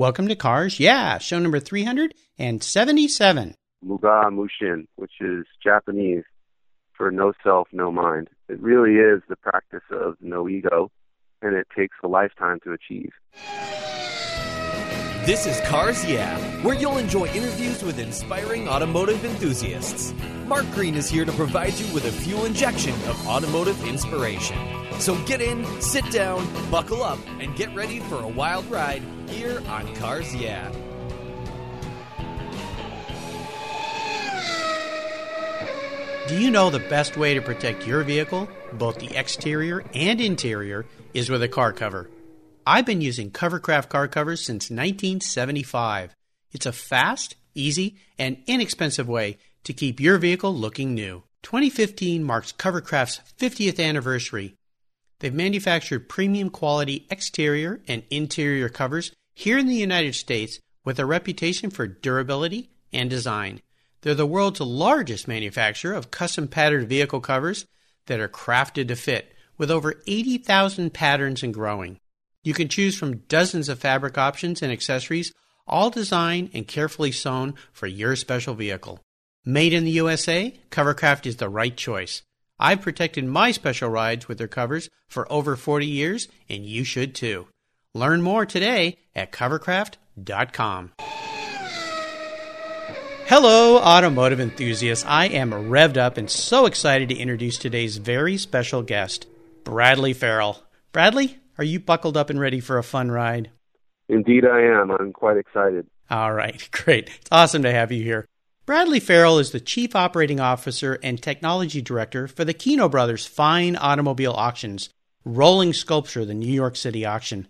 Welcome to Cars Yeah, show number 377. Muga Mushin, which is Japanese for no self, no mind. It really is the practice of no ego, and it takes a lifetime to achieve. This is Cars Yeah, where you'll enjoy interviews with inspiring automotive enthusiasts. Mark Green is here to provide you with a fuel injection of automotive inspiration. So get in, sit down, buckle up, and get ready for a wild ride here on Cars Yeah. Do you know the best way to protect your vehicle, both the exterior and interior, is with a car cover? I've been using Covercraft car covers since 1975. It's a fast, easy, and inexpensive way to keep your vehicle looking new. 2015 marks Covercraft's 50th anniversary. They've manufactured premium quality exterior and interior covers here in the United States with a reputation for durability and design. They're the world's largest manufacturer of custom patterned vehicle covers that are crafted to fit, with over 80,000 patterns and growing. You can choose from dozens of fabric options and accessories, all designed and carefully sewn for your special vehicle. Made in the USA, Covercraft is the right choice. I've protected my special rides with their covers for over 40 years, and you should too. Learn more today at covercraft.com. Hello, automotive enthusiasts. I am revved up and so excited to introduce today's very special guest, Bradley Farrell. Bradley, are you buckled up and ready for a fun ride? Indeed, I am. I'm quite excited. All right, great. It's awesome to have you here. Bradley Farrell is the Chief Operating Officer and Technology Director for the Keno Brothers Fine Automobile Auctions, Rolling Sculpture, the New York City auction.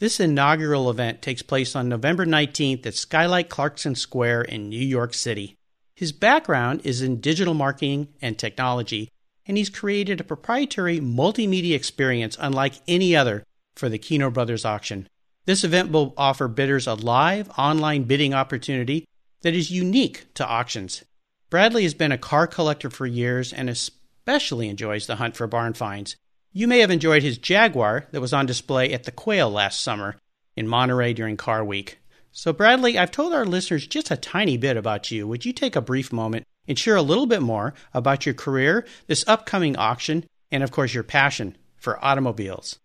This inaugural event takes place on November 19th at Skylight Clarkson Square in New York City. His background is in digital marketing and technology, and he's created a proprietary multimedia experience unlike any other for the Keno Brothers auction. This event will offer bidders a live online bidding opportunity that is unique to auctions. Bradley has been a car collector for years and especially enjoys the hunt for barn finds. You may have enjoyed his Jaguar that was on display at the Quail last summer in Monterey during Car Week. So, Bradley, I've told our listeners just a tiny bit about you. Would you take a brief moment and share a little bit more about your career, this upcoming auction, and of course, your passion for automobiles?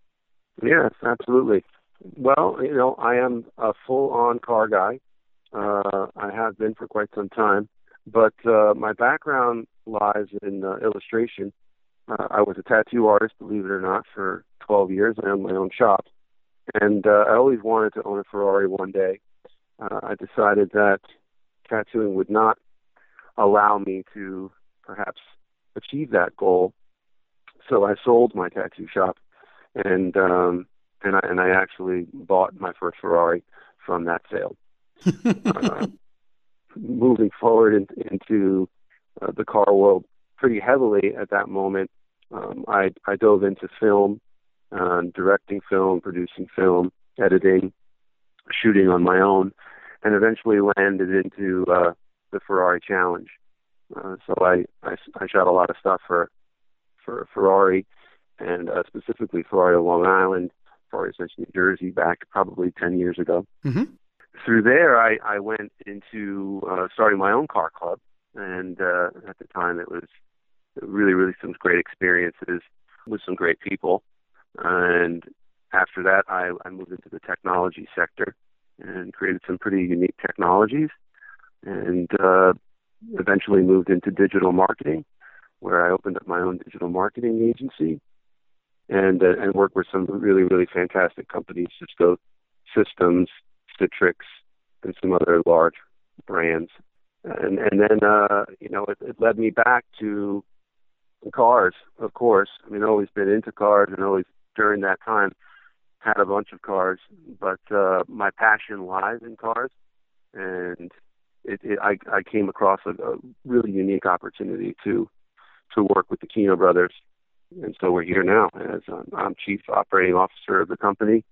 Yes, absolutely. Well, you know, I am a full on car guy. Uh, I have been for quite some time, but uh, my background lies in uh, illustration uh, I was a tattoo artist, believe it or not, for 12 years. I owned my own shop, and uh, I always wanted to own a Ferrari one day. Uh, I decided that tattooing would not allow me to perhaps achieve that goal, so I sold my tattoo shop, and um, and I and I actually bought my first Ferrari from that sale. uh, moving forward in, into uh, the car world, pretty heavily at that moment. Um, I, I dove into film, uh, directing film, producing film, editing, shooting on my own, and eventually landed into uh, the Ferrari Challenge. Uh, so I, I, I shot a lot of stuff for for Ferrari, and uh, specifically Ferrari Long Island, Ferrari Ascension, New Jersey, back probably ten years ago. Mm-hmm. Through there, I, I went into uh, starting my own car club, and uh, at the time it was really, really some great experiences with some great people. And after that, I, I moved into the technology sector and created some pretty unique technologies and uh, eventually moved into digital marketing, where I opened up my own digital marketing agency and uh, and worked with some really, really fantastic companies, Cisco Systems, Citrix, and some other large brands. And and then uh, you know it, it led me back to cars, of course. I mean, always been into cars and always during that time had a bunch of cars, but uh, my passion lies in cars, and it, it, I, I came across a, a really unique opportunity to to work with the Keno brothers, and so we're here now. As um, I'm chief operating officer of the company,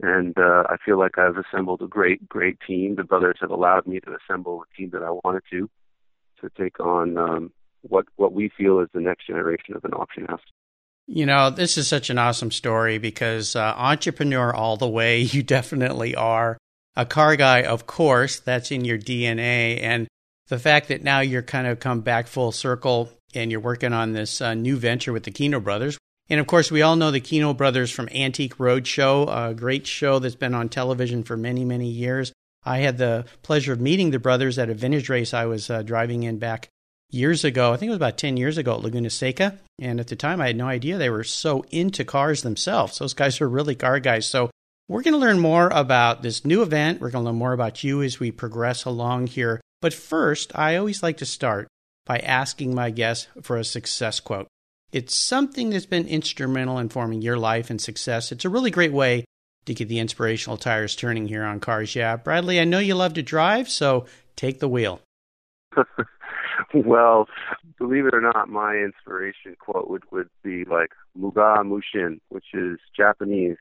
and uh, I feel like I've assembled a great, great team. The brothers have allowed me to assemble a team that I wanted to to take on um, what what we feel is the next generation of an auction house. You know, this is such an awesome story because uh, entrepreneur all the way, you definitely are. a car guy, of course, that's in your DNA. And the fact that now you're kind of come back full circle and you're working on this uh, new venture with the Keno brothers. And of course, we all know the Keno brothers from Antique Roadshow, a great show that's been on television for many, many years. I had the pleasure of meeting the brothers at a vintage race I was uh, driving in back years ago. I think it was about 10 years ago at Laguna Seca. And at the time, I had no idea they were so into cars themselves. Those guys are really car guys. So we're going to learn more about this new event. We're going to learn more about you as we progress along here. But first, I always like to start by asking my guests for a success quote. It's something that's been instrumental in forming your life and success. It's a really great way to get the inspirational tires turning here on Cars Yeah. Bradley, I know you love to drive, so take the wheel. well, believe it or not, my inspiration quote would, would be like Muga Mushin, which is Japanese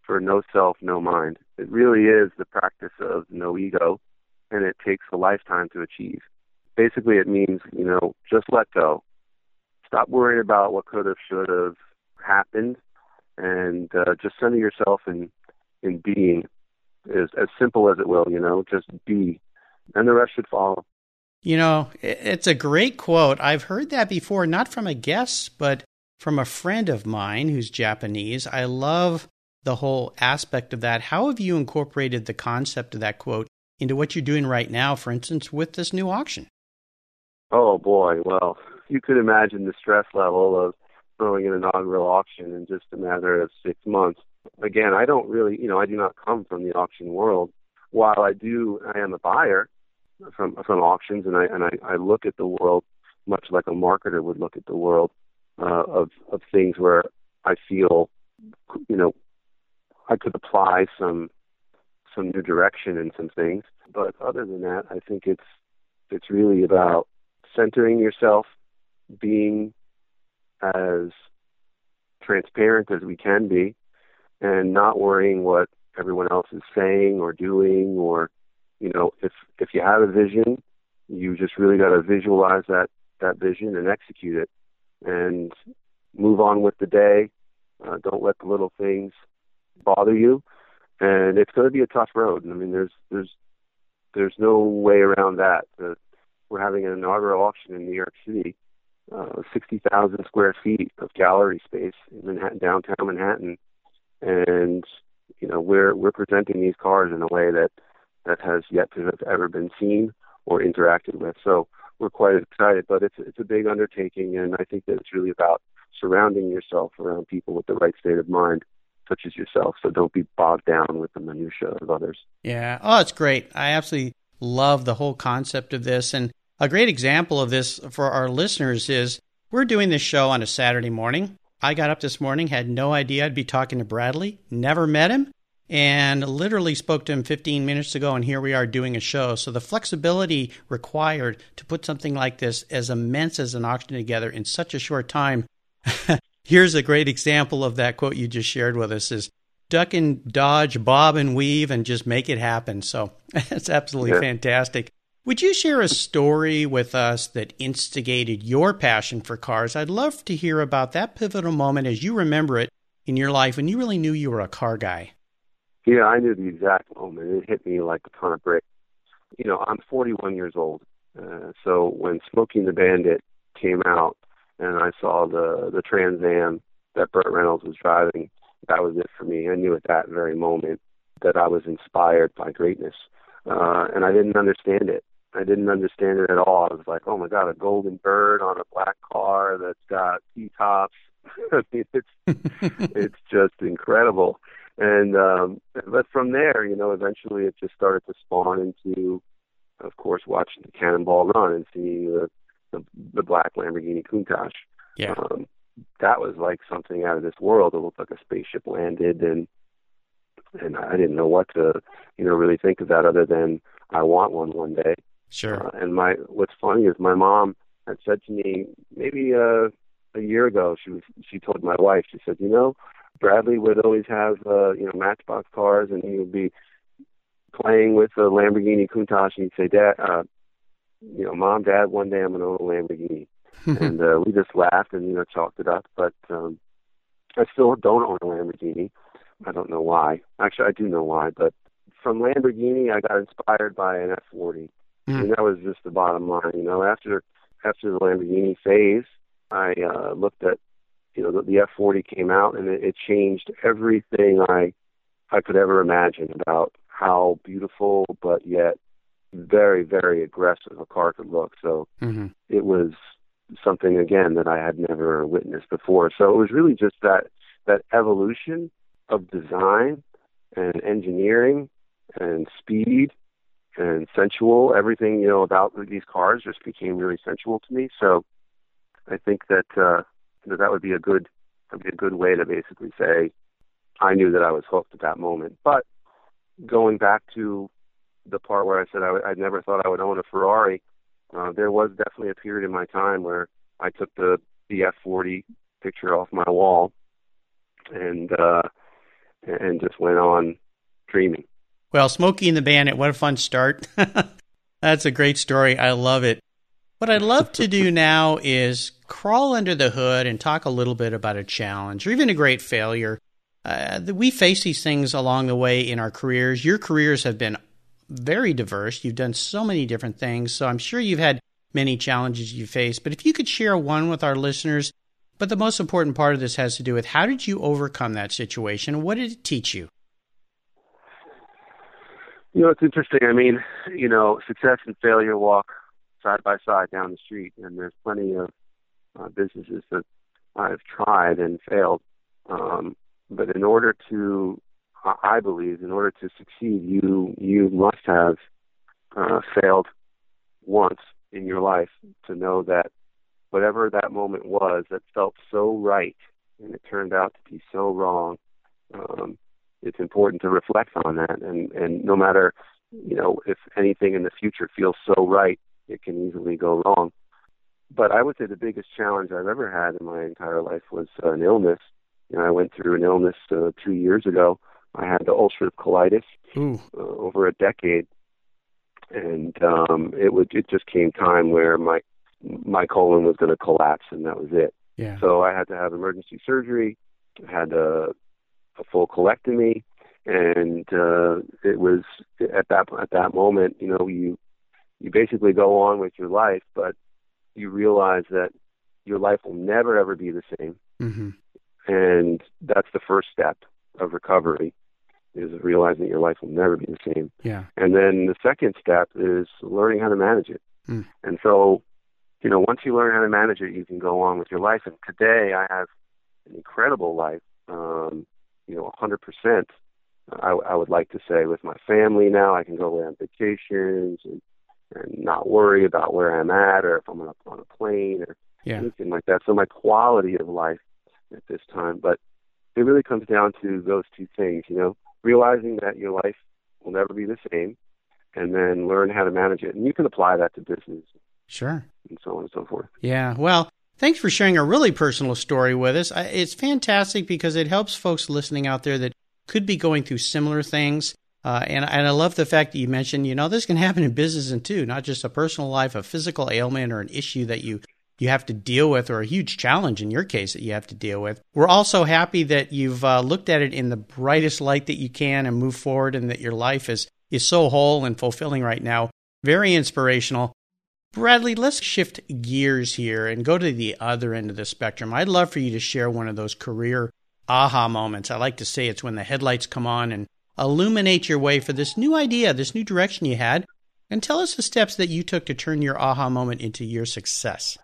for no self, no mind. It really is the practice of no ego, and it takes a lifetime to achieve. Basically, it means, you know, just let go. Stop worrying about what could have, should have happened, and uh, just center yourself in in being, as as simple as it will. You know, just be, and the rest should follow. You know, it's a great quote. I've heard that before, not from a guest, but from a friend of mine who's Japanese. I love the whole aspect of that. How have you incorporated the concept of that quote into what you're doing right now, for instance, with this new auction? Oh, boy. Well, you could imagine the stress level of throwing an inaugural auction in just a matter of six months. Again, I don't really, you know, I do not come from the auction world. While I do, I am a buyer from from auctions, and I and I, I look at the world much like a marketer would look at the world uh, of of things where I feel, you know, I could apply some some new direction in some things. But other than that, I think it's it's really about centering yourself, being as transparent as we can be, and not worrying what everyone else is saying or doing or you know, if if you have a vision, you just really got to visualize that that vision and execute it, and move on with the day. Uh, don't let the little things bother you, and it's going to be a tough road. I mean, there's there's there's no way around that. Uh, we're having an inaugural auction in New York City, uh, 60,000 square feet of gallery space in Manhattan, downtown Manhattan, and you know we're we're presenting these cars in a way that that has yet to have ever been seen or interacted with. So we're quite excited, but it's it's a big undertaking, and I think that it's really about surrounding yourself around people with the right state of mind, such as yourself. So don't be bogged down with the minutia of others. Yeah. Oh, it's great. I absolutely love the whole concept of this, and a great example of this for our listeners is we're doing this show on a Saturday morning. I got up this morning, had no idea I'd be talking to Bradley, never met him, and literally spoke to him 15 minutes ago, and here we are doing a show. So the flexibility required to put something like this as immense as an auction together in such a short time. Here's a great example of that quote you just shared with us: "Is duck and dodge, bob and weave, and just make it happen." So that's absolutely yeah. fantastic. Would you share a story with us that instigated your passion for cars? I'd love to hear about that pivotal moment as you remember it in your life when you really knew you were a car guy. Yeah, I knew the exact moment. It hit me like a ton of bricks. You know, I'm 41 years old, uh, so when Smokey and the Bandit came out, and I saw the the Trans Am that Burt Reynolds was driving, that was it for me. I knew at that very moment that I was inspired by greatness, uh, and I didn't understand it. I didn't understand it at all. I was like, oh my god, a golden bird on a black car that's got T tops. I mean, it's it's just incredible. And um but from there you know eventually it just started to spawn into of course watching the cannonball run and seeing the the, the black lamborghini countach. Yeah. Um that was like something out of this world. It looked like a spaceship landed and and i didn't know what to you know really think of that other than i want one one day sure uh, and my what's funny is my mom had said to me maybe uh a year ago she was she told my wife she said you know Bradley would always have uh, you know Matchbox cars, and he would be playing with a Lamborghini Countach, and he'd say, "Dad, uh, you know, Mom, Dad, one day I'm gonna own a Lamborghini." and uh, we just laughed and you know chalked it up. But um, I still don't own a Lamborghini. I don't know why. Actually, I do know why, but from Lamborghini, I got inspired by an F40. Mm. And that was just the bottom line. You know, after after the Lamborghini phase, I uh, looked at you know the, the F40 came out and it, it changed everything I I could ever imagine about how beautiful but yet very very aggressive a car could look. So Mm-hmm. it was something again that I had never witnessed before. So it was really just that that evolution of design and engineering and speed and sensual. Everything you know about these cars just became really sensual to me. So I think that uh, that that would be a good would be a good way to basically say I knew that I was hooked at that moment. But going back to the part where I said I, I never thought I would own a Ferrari, uh, there was definitely a period in my time where I took the the F40 picture off my wall and uh, and just went on dreaming. Well, Smokey and the Bandit, what a fun start. That's a great story. I love it. What I'd love to do now is crawl under the hood and talk a little bit about a challenge or even a great failure. Uh, we face these things along the way in our careers. Your careers have been very diverse. You've done so many different things. So I'm sure you've had many challenges you faced. But if you could share one with our listeners, but the most important part of this has to do with how did you overcome that situation? What did it teach you? You know, it's interesting. I mean, you know, success and failure walk side by side down the street, and there's plenty of uh, businesses that I've tried and failed. Um, but in order to, I believe, in order to succeed, you you must have uh, failed once in your life to know that whatever that moment was that felt so right and it turned out to be so wrong. Um, it's important to reflect on that, and and no matter you know if anything in the future feels so right, it can easily go wrong. But I would say the biggest challenge I've ever had in my entire life was uh, an illness. You know, I went through an illness uh, two years ago. I had the ulcerative colitis uh, over a decade, and um, it would it just came time where my my colon was going to collapse, and that was it. Yeah. So I had to have emergency surgery. I had a, a full colectomy, and uh, it was at that at that moment, you know, you you basically go on with your life, but you realize that your life will never ever be the same, hmm and that's the first step of recovery is realizing your life will never be the same. Yeah. And then the second step is learning how to manage it. Mm. And so, you know, once you learn how to manage it, you can go on with your life. And today I have an incredible life, um, you know, 100%. I, I would like to say with my family now, I can go away on vacations and, and not worry about where I'm at or if I'm on a, on a plane or Yeah. anything like that. So my quality of life at this time, but it really comes down to those two things, you know, realizing that your life will never be the same and then learn how to manage it. And you can apply that to business Sure. and so on and so forth. Yeah. Well, thanks for sharing a really personal story with us. It's fantastic because it helps folks listening out there that could be going through similar things. Uh, and, and I love the fact that you mentioned, you know, this can happen in business and too, not just a personal life, a physical ailment or an issue that you you have to deal with, or a huge challenge in your case that you have to deal with. We're also happy that you've uh, looked at it in the brightest light that you can and move forward, and that your life is is so whole and fulfilling right now. Very inspirational. Bradley, let's shift gears here and go to the other end of the spectrum. I'd love for you to share one of those career aha moments. I like to say it's when the headlights come on and illuminate your way for this new idea, this new direction you had, and tell us the steps that you took to turn your aha moment into your success.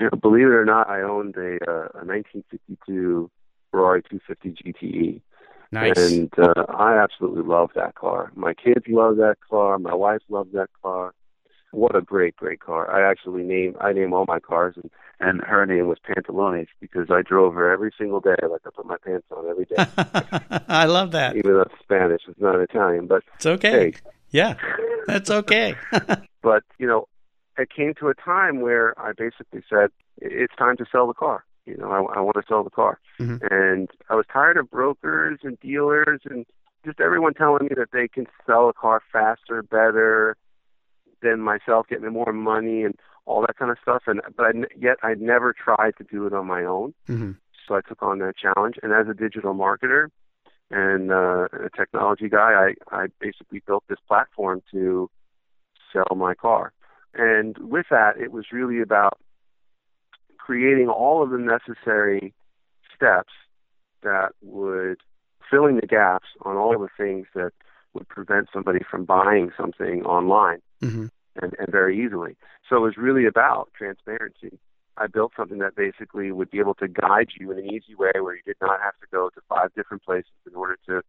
You know, believe it or not, I owned a, uh, a 1952 Ferrari 250 GTE. Nice. And uh, I absolutely love that car. My kids love that car. My wife loves that car. What a great, great car! I actually name I name all my cars, and and her name was Pantalones because I drove her every single day. Like I put my pants on every day, I love that. even though it's Spanish. It's not Italian, but It's okay. hey, Yeah, that's okay. but you know, it came to a time where I basically said it's time to sell the car. You know, I, I want to sell the car, Mhm. and I was tired of brokers and dealers and just everyone telling me that they can sell a car faster, better than myself, getting more money and all that kind of stuff. And but I, yet I'd never tried to do it on my own. hmm So I took on that challenge. And as a digital marketer, and uh, a technology guy, I, I basically built this platform to sell my car. And with that, it was really about creating all of the necessary steps that would filling the gaps on all of the things that would prevent somebody from buying something online Mm-hmm. and, and very easily. So it was really about transparency. I built something that basically would be able to guide you in an easy way where you did not have to go to five different places in order to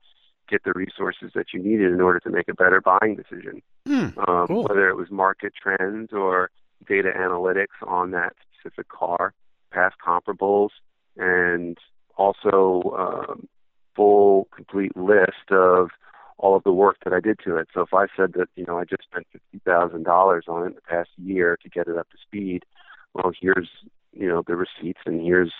get the resources that you needed in order to make a better buying decision. Hmm. Um, Cool. Whether it was market trends or data analytics on that specific car, past comparables, and also um, full complete list of all of the work that I did to it. So if I said that you know I just spent fifty thousand dollars on it in the past year to get it up to speed, well here's you know the receipts and here's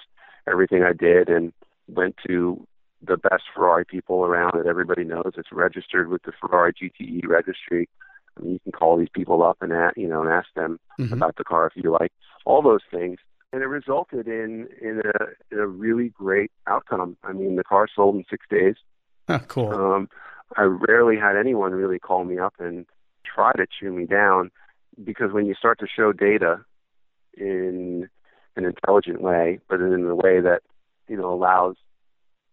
everything I did and went to the best Ferrari people around that everybody knows. It's registered with the Ferrari GTE registry. I mean, you can call these people up and at, you know and ask them Mhm. about the car if you like. All those things, and it resulted in in a in a really great outcome. I mean, the car sold in six days. Huh, cool. Um, I rarely had anyone really call me up and try to chew me down because when you start to show data in an intelligent way, but in a way that you know allows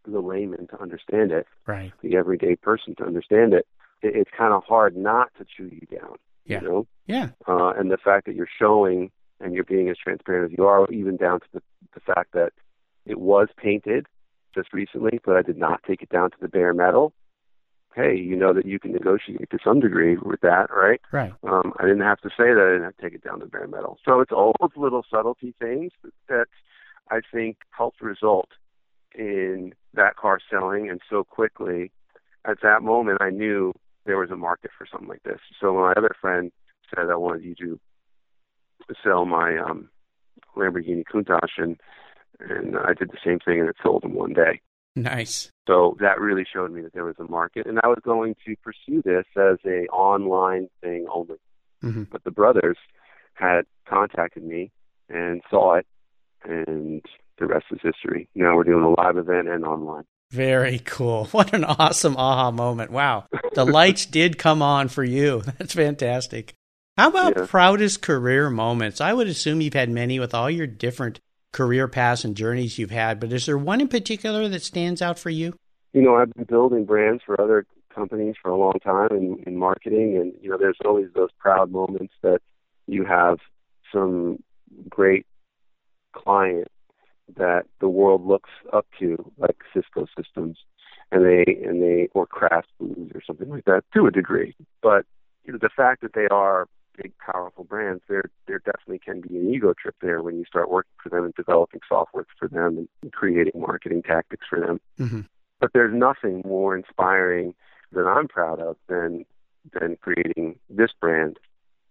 the layman to understand it, right. the everyday person to understand it, it it's kind of hard not to chew you down. Yeah. You know, Yeah. uh, and the fact that you're showing and you're being as transparent as you are, even down to the, the fact that it was painted just recently, but I did not take it down to the bare metal. Hey, you know that you can negotiate to some degree with that, right? Right. Um, I didn't have to say that I didn't have to take it down to bare metal. So it's all those little subtlety things that I think helped result in that car selling and so quickly. At that moment, I knew there was a market for something like this. So when my other friend said I wanted you to sell my um, Lamborghini Countach, and and I did the same thing, and it sold in one day. Nice. So that really showed me that there was a market, and I was going to pursue this as a online thing only. Mhm. But the brothers had contacted me and saw it, and the rest is history. Now we're doing a live event and online. Very cool. What an awesome aha moment. Wow. The lights did come on for you. That's fantastic. How about Yeah. proudest career moments? I would assume you've had many with all your different career paths and journeys you've had, but is there one in particular that stands out for you? you know, I've been building brands for other companies for a long time in, in marketing, and you know, there's always those proud moments that you have some great client that the world looks up to, like Cisco Systems, and they and they or Kraft Foods or something like that to a degree. But you know, the fact that they are big, powerful brands, there there definitely can be an ego trip there when you start working for them and developing software for them and creating marketing tactics for them Mm-hmm. but there's nothing more inspiring that I'm proud of than than creating this brand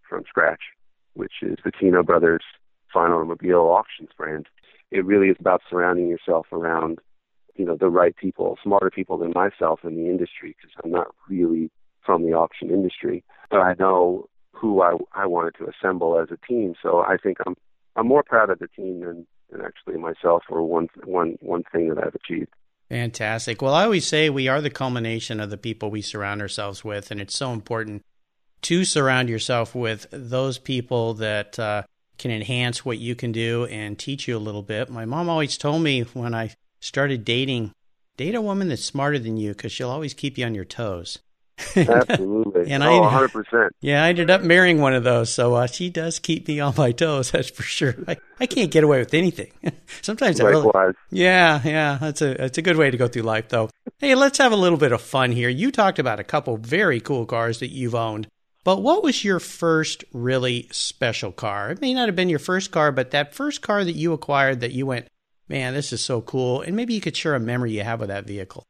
from scratch, which is the Keno Brothers Fine Automobile Auctions brand. It really is about surrounding yourself around, you know, the right people, smarter people than myself in the industry, because I'm not really from the auction industry, but I know who I I wanted to assemble as a team. So I think I'm I'm more proud of the team than, than actually myself or one one one thing that I've achieved. Fantastic. Well, I always say we are the culmination of the people we surround ourselves with, and it's so important to surround yourself with those people that uh, can enhance what you can do and teach you a little bit. My mom always told me when I started dating, date a woman that's smarter than you because she'll always keep you on your toes. Absolutely. And oh, I- 100%. Yeah, I ended up marrying one of those, so uh, she does keep me on my toes. That's for sure. I, I can't get away with anything. Sometimes I really, Likewise. yeah, yeah, that's a that's a good way to go through life, though. Hey, let's have a little bit of fun here. You talked about a couple very cool cars that you've owned, but what was your first really special car? It may not have been your first car, but that first car that you acquired that you went, man, this is so cool, and maybe you could share a memory you have with that vehicle.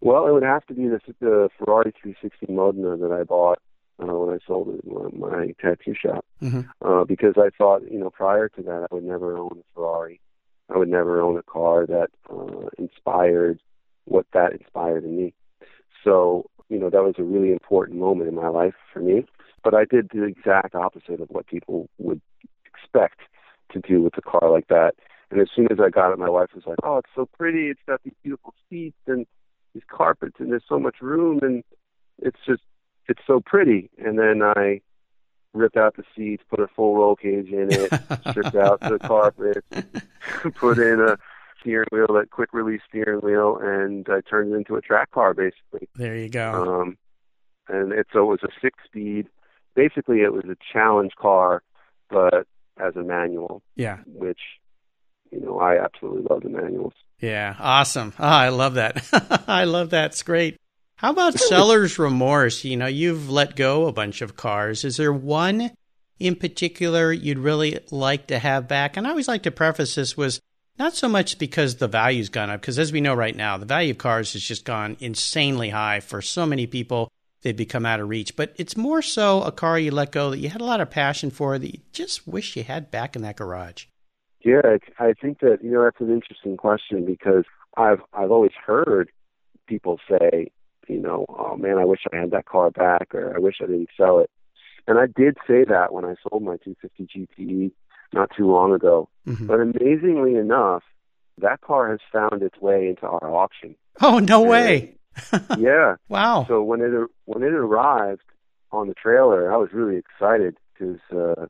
Well, it would have to be the, the Ferrari 360 Modena that I bought uh, when I sold it in my, tattoo shop. Mhm. Uh, because I thought, you know, prior to that, I would never own a Ferrari. I would never own a car that uh, inspired what that inspired in me. So, you know, that was a really important moment in my life for me. But I did the exact opposite of what people would expect to do with a car like that. And as soon as I got it, my wife was like, "Oh, it's so pretty. It's got these beautiful seats, and these carpets and there's so much room and it's just it's so pretty. And then I ripped out the seats, put a full roll cage in it, stripped out the carpet, put in a steering wheel, that quick release steering wheel, and I turned it into a track car basically. There you go. Um, and it so it was a six speed. Basically, it was a challenge car, but as a manual. Yeah. Which, you know, I absolutely love the manuals. Yeah, awesome. Oh, I love that. I love that. It's great. How about seller's remorse? You know, you've let go a bunch of cars. Is there one in particular you'd really like to have back? And I always like to preface this was not so much because the value's gone up, because as we know right now, the value of cars has just gone insanely high for so many people. They've become out of reach. But it's more so a car you let go that you had a lot of passion for that you just wish you had back in that garage. Yeah, I think that you know that's an interesting question because I've I've always heard people say, you know, oh man, I wish I had that car back, or I wish I didn't sell it. And I did say that when I sold my 250 GTE not too long ago. Mm-hmm. But amazingly enough, that car has found its way into our auction. Oh no and, way! yeah. Wow. So when it when it arrived on the trailer, I was really excited because uh,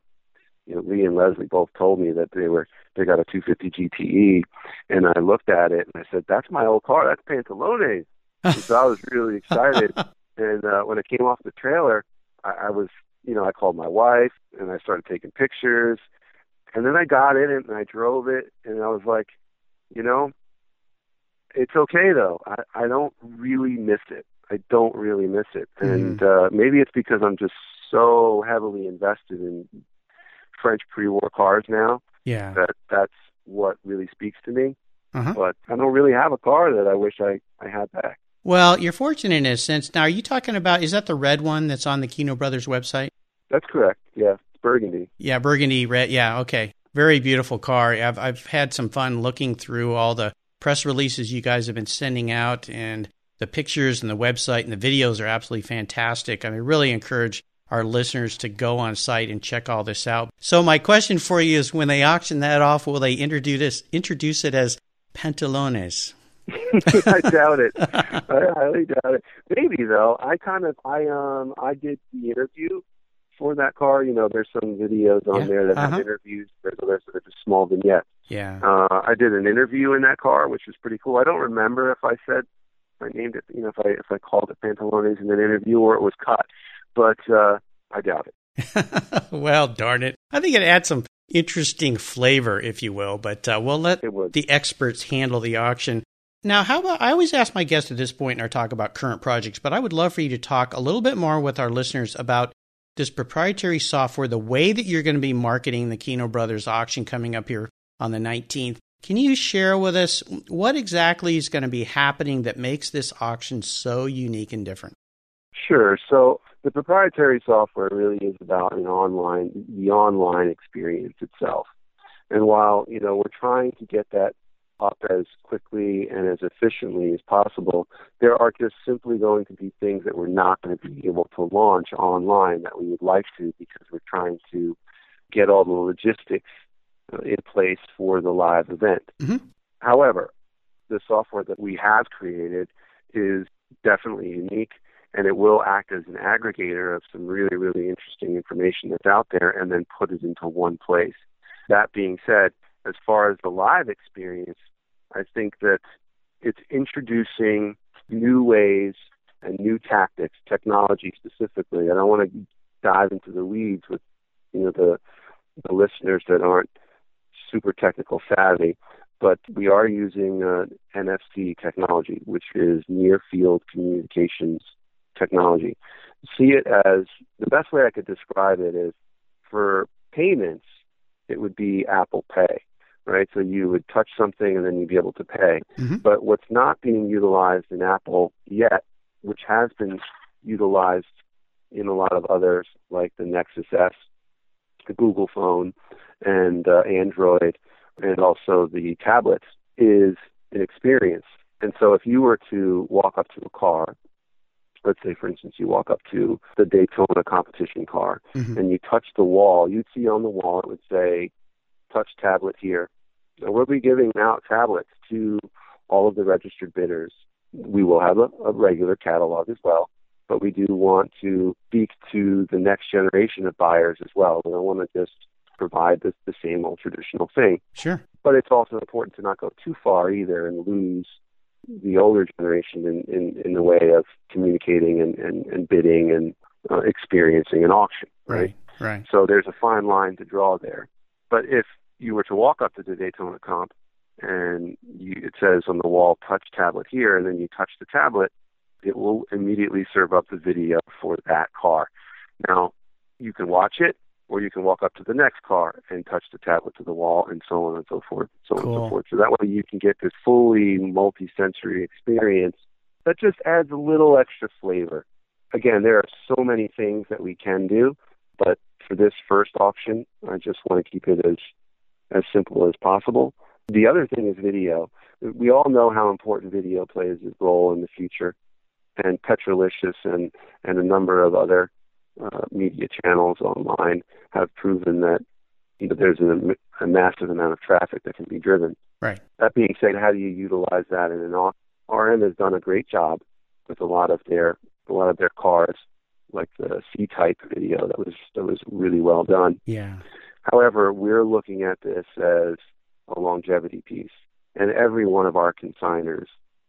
you know Leigh and Leslie both told me that they were they got a 250 GTE, and I looked at it and I said, "That's my old car. That's Pantalones." so I was really excited. and uh, when it came off the trailer, I, I was, you know, I called my wife and I started taking pictures. And then I got in it and I drove it, and I was like, you know, it's okay though. I, I don't really miss it. I don't really miss it. Mm-hmm. And uh, maybe it's because I'm just so heavily invested in French pre-war cars now. Yeah. That that's what really speaks to me. Uh-huh. But I don't really have a car that I wish I I had back. Well, you're fortunate in a sense. Now, are you talking about, is that the red one that's on the Keno Brothers website? That's correct. Yeah, it's burgundy. Yeah, burgundy red. Yeah, okay. Very beautiful car. I've, I've had some fun looking through all the press releases you guys have been sending out, and the pictures and the website and the videos are absolutely fantastic. I mean, really encourage our listeners to go on site and check all this out. So, my question for you is when they auction that off, will they introduce, this introduce it as Pantalones? I doubt it. I highly doubt it. Maybe though. I kind of I um I did the interview for that car. You know, there's some videos on yeah. there that uh-huh. have interviews. There's others that are just small vignettes. Yeah. Uh, I did an interview in that car, which was pretty cool. I don't remember if I said I named it. You know, if I if I called it Pantalones in an interview or it was cut, but uh, I doubt it. well, darn it. I think it adds some interesting flavor, if you will, but uh, we'll let the experts handle the auction. Now, how about I always ask my guests at this point in our talk about current projects, but I would love for you to talk a little bit more with our listeners about this proprietary software, the way that you're going to be marketing the Keno Brothers auction coming up here on the 19th. Can you share with us what exactly is going to be happening that makes this auction so unique and different? Sure. So the proprietary software really is about an online the online experience itself. And while, you know, we're trying to get that up as quickly and as efficiently as possible, there are just simply going to be things that we're not going to be able to launch online that we would like to because we're trying to get all the logistics uh, in place for the live event. Mm-hmm. However, the software that we have created is definitely unique and it will act as an aggregator of some really, really interesting information that's out there and then put it into one place. That being said, as far as the live experience, I think that it's introducing new ways and new tactics, technology specifically. I don't want to dive into the weeds with you know the the listeners that aren't super technical savvy, but we are using uh, NFC technology, which is near field communications technology. See it as the best way I could describe it is for payments, it would be Apple Pay right? So you would touch something and then you'd be able to pay. Mm-hmm. But what's not being utilized in Apple yet, which has been utilized in a lot of others, like the Nexus S, the Google phone, and uh, Android, and also the tablets, is an experience. And so if you were to walk up to a car, let's say for instance you walk up to the Daytona competition car mm-hmm. and you touch the wall, you'd see on the wall it would say touch tablet here So we'll be giving out tablets to all of the registered bidders we will have a, a regular catalog as well, but we do want to speak to the next generation of buyers as well. We don't want to just provide the, the same old traditional thing. Sure. But it's also important to not go too far either and lose the older generation in, in, in the way of communicating and, and, and bidding and uh, experiencing an auction. Right. Right. So there's a fine line to draw there. But if you were to walk up to the Daytona comp and you, it says on the wall touch tablet here and then you touch the tablet it will immediately serve up the video for that car now you can watch it or you can walk up to the next car and touch the tablet to the wall and so on and so forth so cool. on and so forth so that way you can get this fully multi-sensory experience that just adds a little extra flavor again there are so many things that we can do but for this first auction i just want to keep it as as simple as possible the other thing is video. We all know how important video plays a role in the future, and Petrolicious and and a number of other uh, media channels online have proven that you know there's a, a massive amount of traffic that can be driven. Right. That being said, how do you utilize that in an? RM has done a great job with a lot of their a lot of their cars, like the C-type video that was that was really well done. Yeah. However, we're looking at this as a longevity piece. And every one of our consigners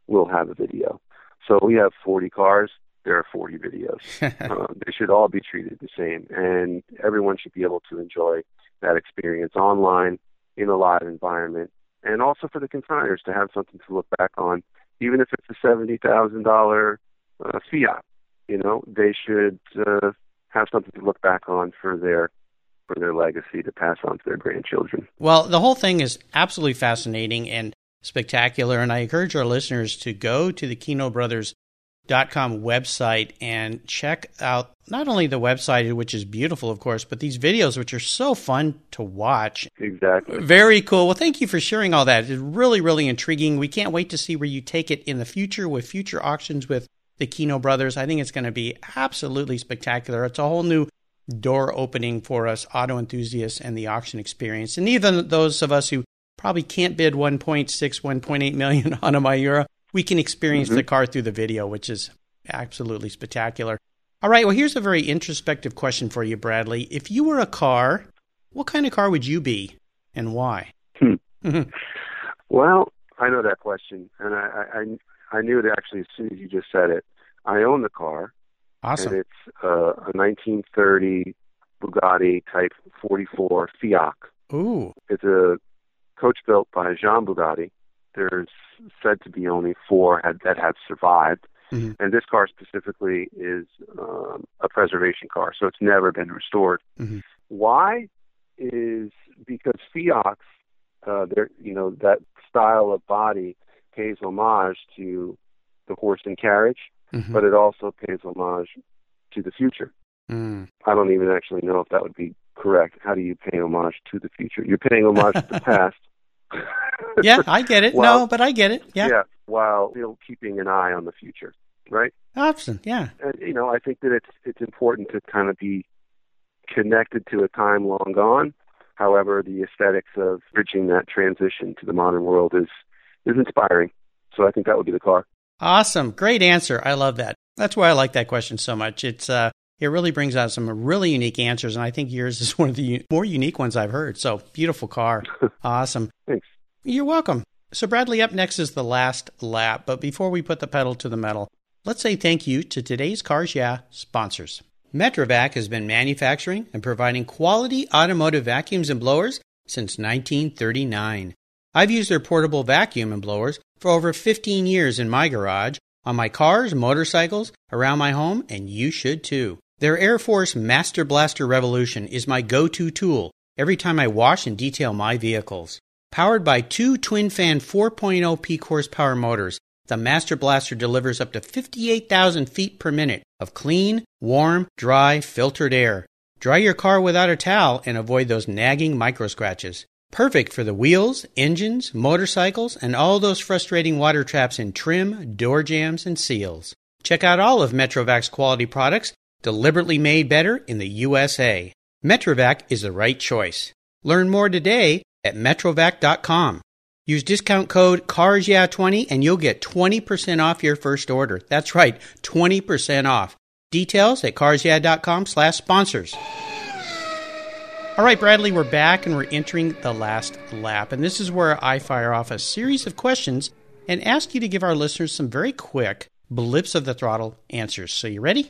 will have a video. So we have 40 cars, there are 40 videos. uh, they should all be treated the same. And everyone should be able to enjoy that experience online in a live environment. And also for the consigners to have something to look back on, even if it's a $70,000 uh, Fiat. You know, they should uh, have something to look back on for their for their legacy to pass on to their grandchildren. Well, the whole thing is absolutely fascinating and spectacular, and I encourage our listeners to go to the Keno Brothers dot com website and check out not only the website which is beautiful of course but these videos which are so fun to watch. Exactly. Very cool. Well thank you for sharing all that. It's really really intriguing. We can't wait to see where you take it in the future with future auctions with the keno brothers. I think it's going to be absolutely spectacular. It's a whole new door opening for us auto enthusiasts and the auction experience. And even those of us who probably can't bid 1.6, 1.8 million on a Miura, we can experience mm-hmm. the car through the video, which is absolutely spectacular. All right, well, here's a very introspective question for you, Bradley. If you were a car, what kind of car would you be and why? Hmm. well, I know that question, and I, I I knew it actually as soon as you just said it. I own the car. Awesome. And it's uh, a 1930 Bugatti Type 44 Fiacre. Ooh. It's a coach built by Jean Bugatti. There's said to be only four had, that have survived. Mm-hmm. And this car specifically is um, a preservation car, so it's never been restored. Mm-hmm. Why? Is because Fiacre's, uh, you know, that style of body pays homage to the horse and carriage mm-hmm. but it also pays homage to the future. Mm. I don't even actually know if that would be correct. How do you pay homage to the future? You're paying homage to the past. yeah, I get it. while, no, but I get it. Yeah. Yeah, while you know keeping an eye on the future, right? Option, yeah. And you know, I think that it's it's important to kind of be connected to a time long gone. However, the aesthetics of bridging that transition to the modern world is is inspiring. So I think that would be the car. Awesome. Great answer. I love that. That's why I like that question so much. It's uh it really brings out some really unique answers and I think yours is one of the more unique ones I've heard. So, beautiful car. awesome. Thanks. You're welcome. So, Bradley, up next is the last lap, but before we put the pedal to the metal, let's say thank you to today's Cars Yeah sponsors. Metrovac has been manufacturing and providing quality automotive vacuums and blowers since 1939. I've used their portable vacuum and blowers for over 15 years in my garage, on my cars, motorcycles, around my home, and you should too. Their Air Force Master Blaster Revolution is my go to tool every time I wash and detail my vehicles. Powered by two twin fan 4.0 peak horsepower motors, the Master Blaster delivers up to 58,000 feet per minute of clean, warm, dry, filtered air. Dry your car without a towel and avoid those nagging micro scratches. Perfect for the wheels, engines, motorcycles, and all those frustrating water traps in trim, door jams, and seals. Check out all of Metrovac's quality products, deliberately made better in the USA. Metrovac is the right choice. Learn more today at metrovac.com. Use discount code CARSYEAH20 and you'll get 20% off your first order. That's right, 20% off. Details at carsyeah.com slash sponsors. All right, Bradley, we're back and we're entering the last lap. And this is where I fire off a series of questions and ask you to give our listeners some very quick blips of the throttle answers. So you ready?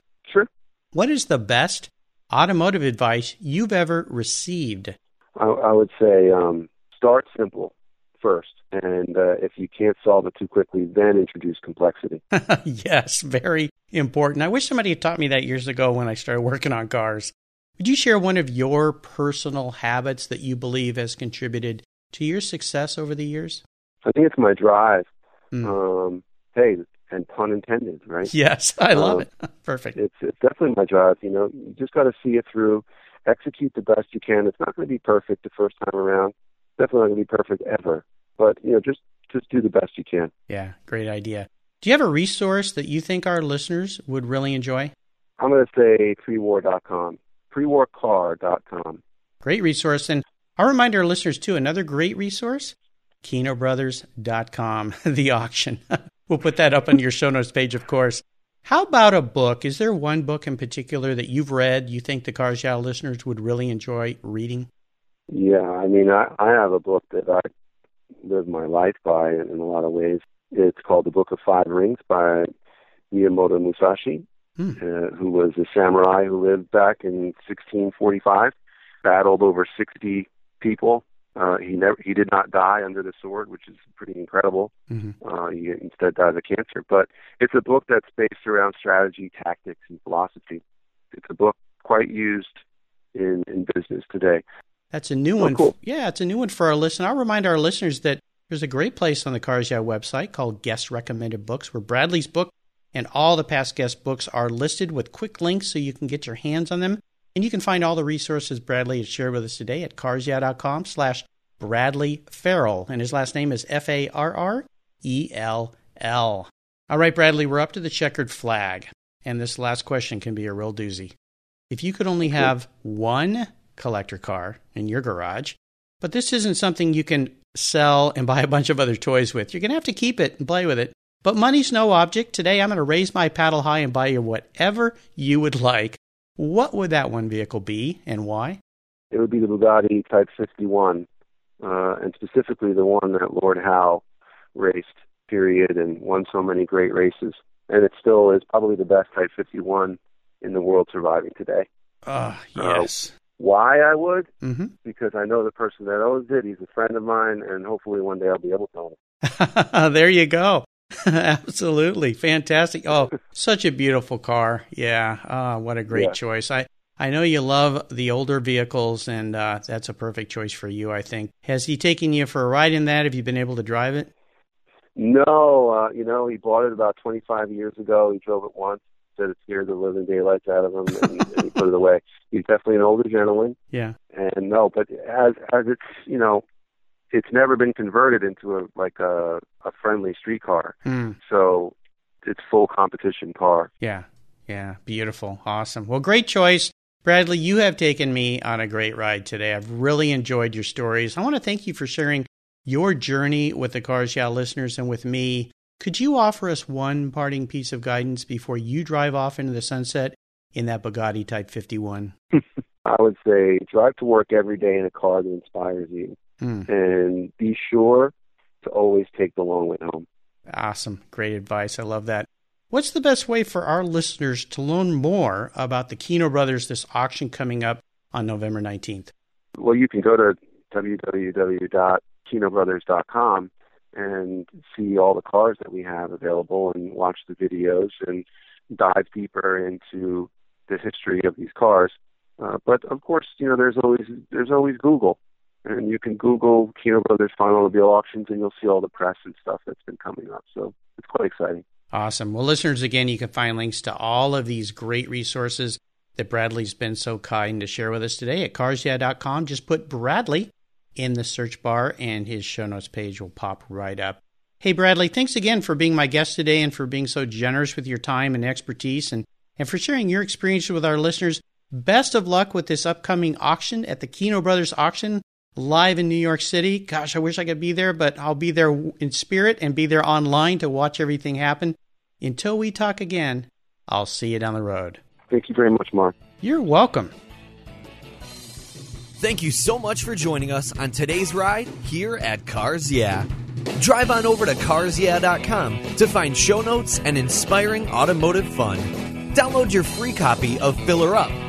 What is the best automotive advice you've ever received? I, I would say um, start simple first. And uh, if you can't solve it too quickly, then introduce complexity. yes, very important. I wish somebody had taught me that years ago when I started working on cars. Would you share one of your personal habits that you believe has contributed to your success over the years? I think it's my drive. Mm. Um, hey, and pun intended, right? Yes, I love um, it. Perfect. It's it's definitely my drive. You know, you just got to see it through, execute the best you can. It's not going to be perfect the first time around. Definitely not going to be perfect ever but you know, just just do the best you can. Yeah, great idea. Do you have a resource that you think our listeners would really enjoy? I'm going to say prewar.com, prewarcar.com. Great resource. And I'll remind our listeners, too, another great resource, kenobrothers.com, the auction. we'll put that up on your show notes page, of course. How about a book? Is there one book in particular that you've read you think the Cars Yeah listeners would really enjoy reading? Yeah, I mean, I, I have a book that I live my life by in a lot of ways. It's called The Book of Five Rings by Miyamoto Musashi, hmm. uh, who was a samurai who lived back in 1645, battled over 60 people. Uh, he never he did not die under the sword, which is pretty incredible. Mm-hmm. Uh, he instead died of cancer. But it's a book that's based around strategy, tactics, and philosophy. It's a book quite used in in business today. That's a new oh, one. Cool. Yeah, it's a new one for our listeners. I'll remind our listeners that there's a great place on the Cars Yeah website called Guest Recommended Books, where Bradley's book and all the past guest books are listed with quick links so you can get your hands on them. And you can find all the resources Bradley has shared with us today at carsyeah.com slash Bradley Farrell. And his last name is F A R R E L L. All right, Bradley, we're up to the checkered flag. And this last question can be a real doozy. If you could only have one collector car in your garage. But this isn't something you can sell and buy a bunch of other toys with. You're going to have to keep it and play with it. But money's no object. Today I'm going to raise my paddle high and buy you whatever you would like. What would that one vehicle be and why? It would be the Bugatti Type 51, uh, and specifically the one that Lord Howe raced, period, and won so many great races. And it still is probably the best Type 51 in the world surviving today. Ah, uh, yes. Uh, why I would mm-hmm. because I know the person that owns it. He's a friend of mine, and hopefully one day I'll be able to own it. there you go. Absolutely fantastic. Oh, such a beautiful car. Yeah. Oh, what a great yeah. choice. I I know you love the older vehicles, and uh, that's a perfect choice for you. I think. Has he taken you for a ride in that? Have you been able to drive it? No. Uh, you know, he bought it about 25 years ago. He drove it once said it scared the living daylights out of him, and, and he put it away. He's definitely an older gentleman. Yeah. And no, but as as it's you know, it's never been converted into a like a a friendly street car. Mm. So it's full competition car. Yeah. Yeah. Beautiful. Awesome. Well, great choice. Bradley, you have taken me on a great ride today. I've really enjoyed your stories. I want to thank you for sharing your journey with the Cars Yeah listeners and with me. Could you offer us one parting piece of guidance before you drive off into the sunset in that Bugatti Type 51? I would say drive to work every day in a car that inspires you. Hmm. And be sure to always take the long way home. Awesome. Great advice. I love that. What's the best way for our listeners to learn more about the Keno Brothers, this auction coming up on November 19th? Well, you can go to www.kenobrothers.com and see all the cars that we have available and watch the videos and dive deeper into the history of these cars. Uh, but of course, you know, there's always there's always Google, and you can Google Keno Brothers Final Reveal auctions, and you'll see all the press and stuff that's been coming up. So it's quite exciting. Awesome. Well, listeners, again, you can find links to all of these great resources that Bradley's been so kind to share with us today at carsyeah.com. Just put Bradley in the search bar, and his show notes page will pop right up. Hey, Bradley, thanks again for being my guest today and for being so generous with your time and expertise and, and for sharing your experience with our listeners. Best of luck with this upcoming auction at the Keno Brothers Auction live in New York City. Gosh, I wish I could be there, but I'll be there in spirit and be there online to watch everything happen. Until we talk again, I'll see you down the road. Thank you very much, Mark. You're welcome. Thank you so much for joining us on today's ride here at Cars Yeah. Drive on over to carsyeah.com to find show notes and inspiring automotive fun. Download your free copy of Filler Up,